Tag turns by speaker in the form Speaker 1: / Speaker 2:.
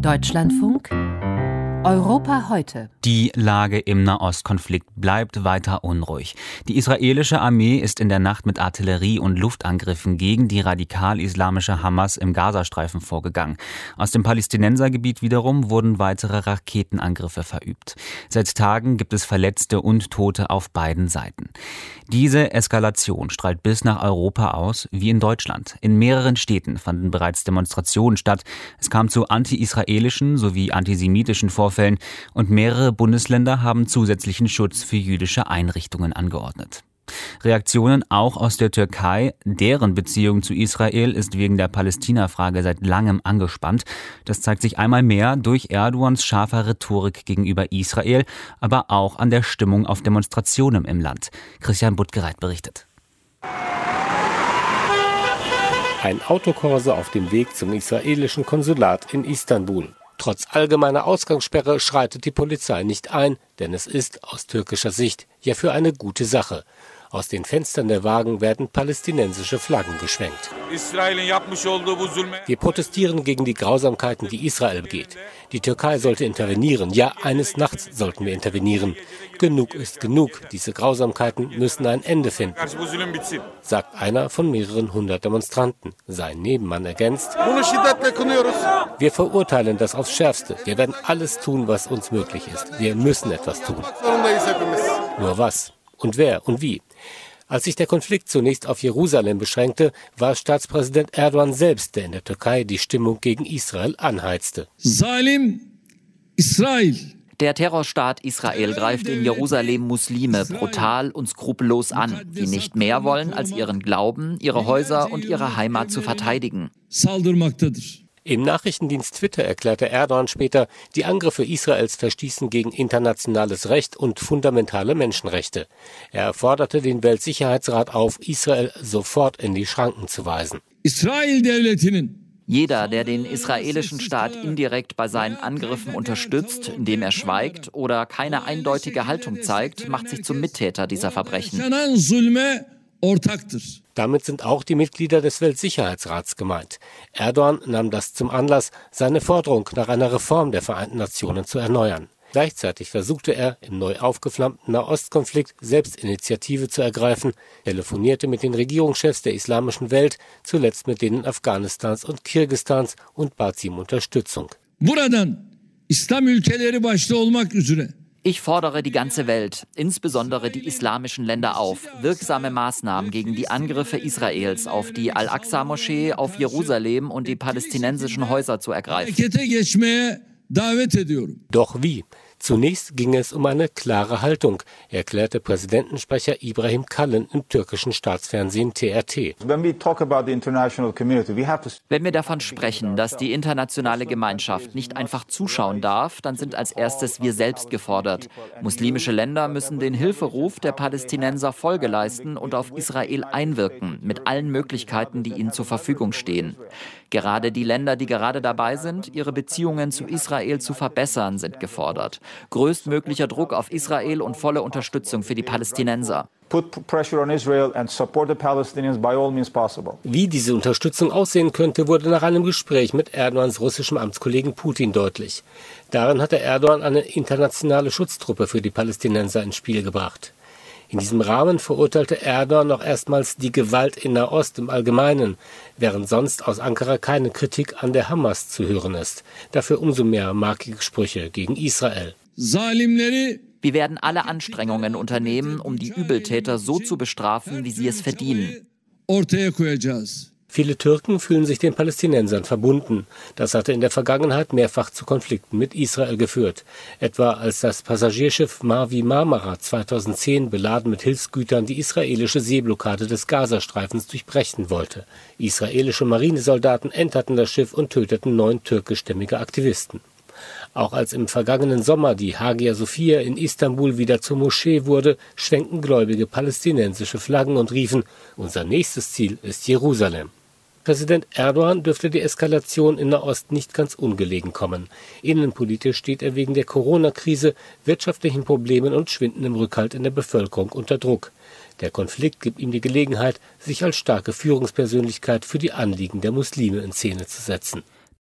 Speaker 1: Deutschlandfunk Europa heute.
Speaker 2: Die Lage im Nahostkonflikt bleibt weiter unruhig. Die israelische Armee ist in der Nacht mit Artillerie und Luftangriffen gegen die radikal-islamische Hamas im Gazastreifen vorgegangen. Aus dem Palästinensergebiet wiederum wurden weitere Raketenangriffe verübt. Seit Tagen gibt es Verletzte und Tote auf beiden Seiten. Diese Eskalation strahlt bis nach Europa aus, wie in Deutschland. In mehreren Städten fanden bereits Demonstrationen statt. Es kam zu anti-israelischen sowie antisemitischen Vorfällen Vorfällen und mehrere Bundesländer haben zusätzlichen Schutz für jüdische Einrichtungen angeordnet. Reaktionen auch aus der Türkei. Deren Beziehung zu Israel ist wegen der Palästina-Frage seit langem angespannt. Das zeigt sich einmal mehr durch Erdogans scharfer Rhetorik gegenüber Israel, aber auch an der Stimmung auf Demonstrationen im Land. Christian Buttgereit berichtet.
Speaker 3: Ein Autokorso auf dem Weg zum israelischen Konsulat in Istanbul. Trotz allgemeiner Ausgangssperre schreitet die Polizei nicht ein, denn es ist aus türkischer Sicht ja für eine gute Sache. Aus den Fenstern der Wagen werden palästinensische Flaggen geschwenkt. Wir protestieren gegen die Grausamkeiten, die Israel begeht. Die Türkei sollte intervenieren. Ja, eines Nachts sollten wir intervenieren. Genug ist genug. Diese Grausamkeiten müssen ein Ende finden, sagt einer von mehreren hundert Demonstranten. Sein Nebenmann ergänzt, wir verurteilen das aufs Schärfste. Wir werden alles tun, was uns möglich ist. Wir müssen etwas tun. Nur was? Und wer und wie? Als sich der Konflikt zunächst auf Jerusalem beschränkte, war Staatspräsident Erdogan selbst, der in der Türkei die Stimmung gegen Israel anheizte.
Speaker 4: Salim Israel.
Speaker 5: Der Terrorstaat Israel greift in Jerusalem Muslime brutal und skrupellos an, die nicht mehr wollen, als ihren Glauben, ihre Häuser und ihre Heimat zu verteidigen.
Speaker 3: Im Nachrichtendienst Twitter erklärte Erdogan später, die Angriffe Israels verstießen gegen internationales Recht und fundamentale Menschenrechte. Er forderte den Weltsicherheitsrat auf, Israel sofort in die Schranken zu weisen.
Speaker 4: Israel
Speaker 5: jeder, der den israelischen Staat indirekt bei seinen Angriffen unterstützt, indem er schweigt oder keine eindeutige Haltung zeigt, macht sich zum Mittäter dieser Verbrechen.
Speaker 3: Damit sind auch die Mitglieder des Weltsicherheitsrats gemeint. Erdogan nahm das zum Anlass, seine Forderung nach einer Reform der Vereinten Nationen zu erneuern. Gleichzeitig versuchte er, im neu aufgeflammten Nahostkonflikt selbst Initiative zu ergreifen, telefonierte mit den Regierungschefs der islamischen Welt, zuletzt mit denen Afghanistans und Kirgistans und bat sie um Unterstützung.
Speaker 4: Buradan İslam ülkeleri başta olmak üzere
Speaker 5: ich fordere die ganze Welt, insbesondere die islamischen Länder auf, wirksame Maßnahmen gegen die Angriffe Israels auf die Al-Aqsa-Moschee, auf Jerusalem und die palästinensischen Häuser zu ergreifen.
Speaker 3: Doch wie? Zunächst ging es um eine klare Haltung, erklärte Präsidentensprecher Ibrahim Kalin im türkischen Staatsfernsehen TRT.
Speaker 5: Wenn wir davon sprechen, dass die internationale Gemeinschaft nicht einfach zuschauen darf, dann sind als erstes wir selbst gefordert. Muslimische Länder müssen den Hilferuf der Palästinenser Folge leisten und auf Israel einwirken, mit allen Möglichkeiten, die ihnen zur Verfügung stehen. Gerade die Länder, die gerade dabei sind, ihre Beziehungen zu Israel zu verbessern, sind gefordert. Größtmöglicher Druck auf Israel und volle Unterstützung für die Palästinenser.
Speaker 3: Wie diese Unterstützung aussehen könnte, wurde nach einem Gespräch mit Erdogans russischem Amtskollegen Putin deutlich. Darin hatte Erdogan eine internationale Schutztruppe für die Palästinenser ins Spiel gebracht. In diesem Rahmen verurteilte Erdogan noch erstmals die Gewalt in Nahost im Allgemeinen, während sonst aus Ankara keine Kritik an der Hamas zu hören ist. Dafür umso mehr markige Sprüche gegen Israel.
Speaker 5: Wir werden alle Anstrengungen unternehmen, um die Übeltäter so zu bestrafen, wie sie es verdienen.
Speaker 3: Viele Türken fühlen sich den Palästinensern verbunden. Das hatte in der Vergangenheit mehrfach zu Konflikten mit Israel geführt. Etwa als das Passagierschiff Mavi Marmara 2010 beladen mit Hilfsgütern die israelische Seeblockade des Gazastreifens durchbrechen wollte. Israelische Marinesoldaten enterten das Schiff und töteten neun türkischstämmige Aktivisten. Auch als im vergangenen Sommer die Hagia Sophia in Istanbul wieder zur Moschee wurde, schwenkten gläubige palästinensische Flaggen und riefen, unser nächstes Ziel ist Jerusalem. Präsident Erdogan dürfte die Eskalation in Nahost nicht ganz ungelegen kommen. Innenpolitisch steht er wegen der Corona-Krise, wirtschaftlichen Problemen und schwindendem Rückhalt in der Bevölkerung unter Druck. Der Konflikt gibt ihm die Gelegenheit, sich als starke Führungspersönlichkeit für die Anliegen der Muslime in Szene zu setzen.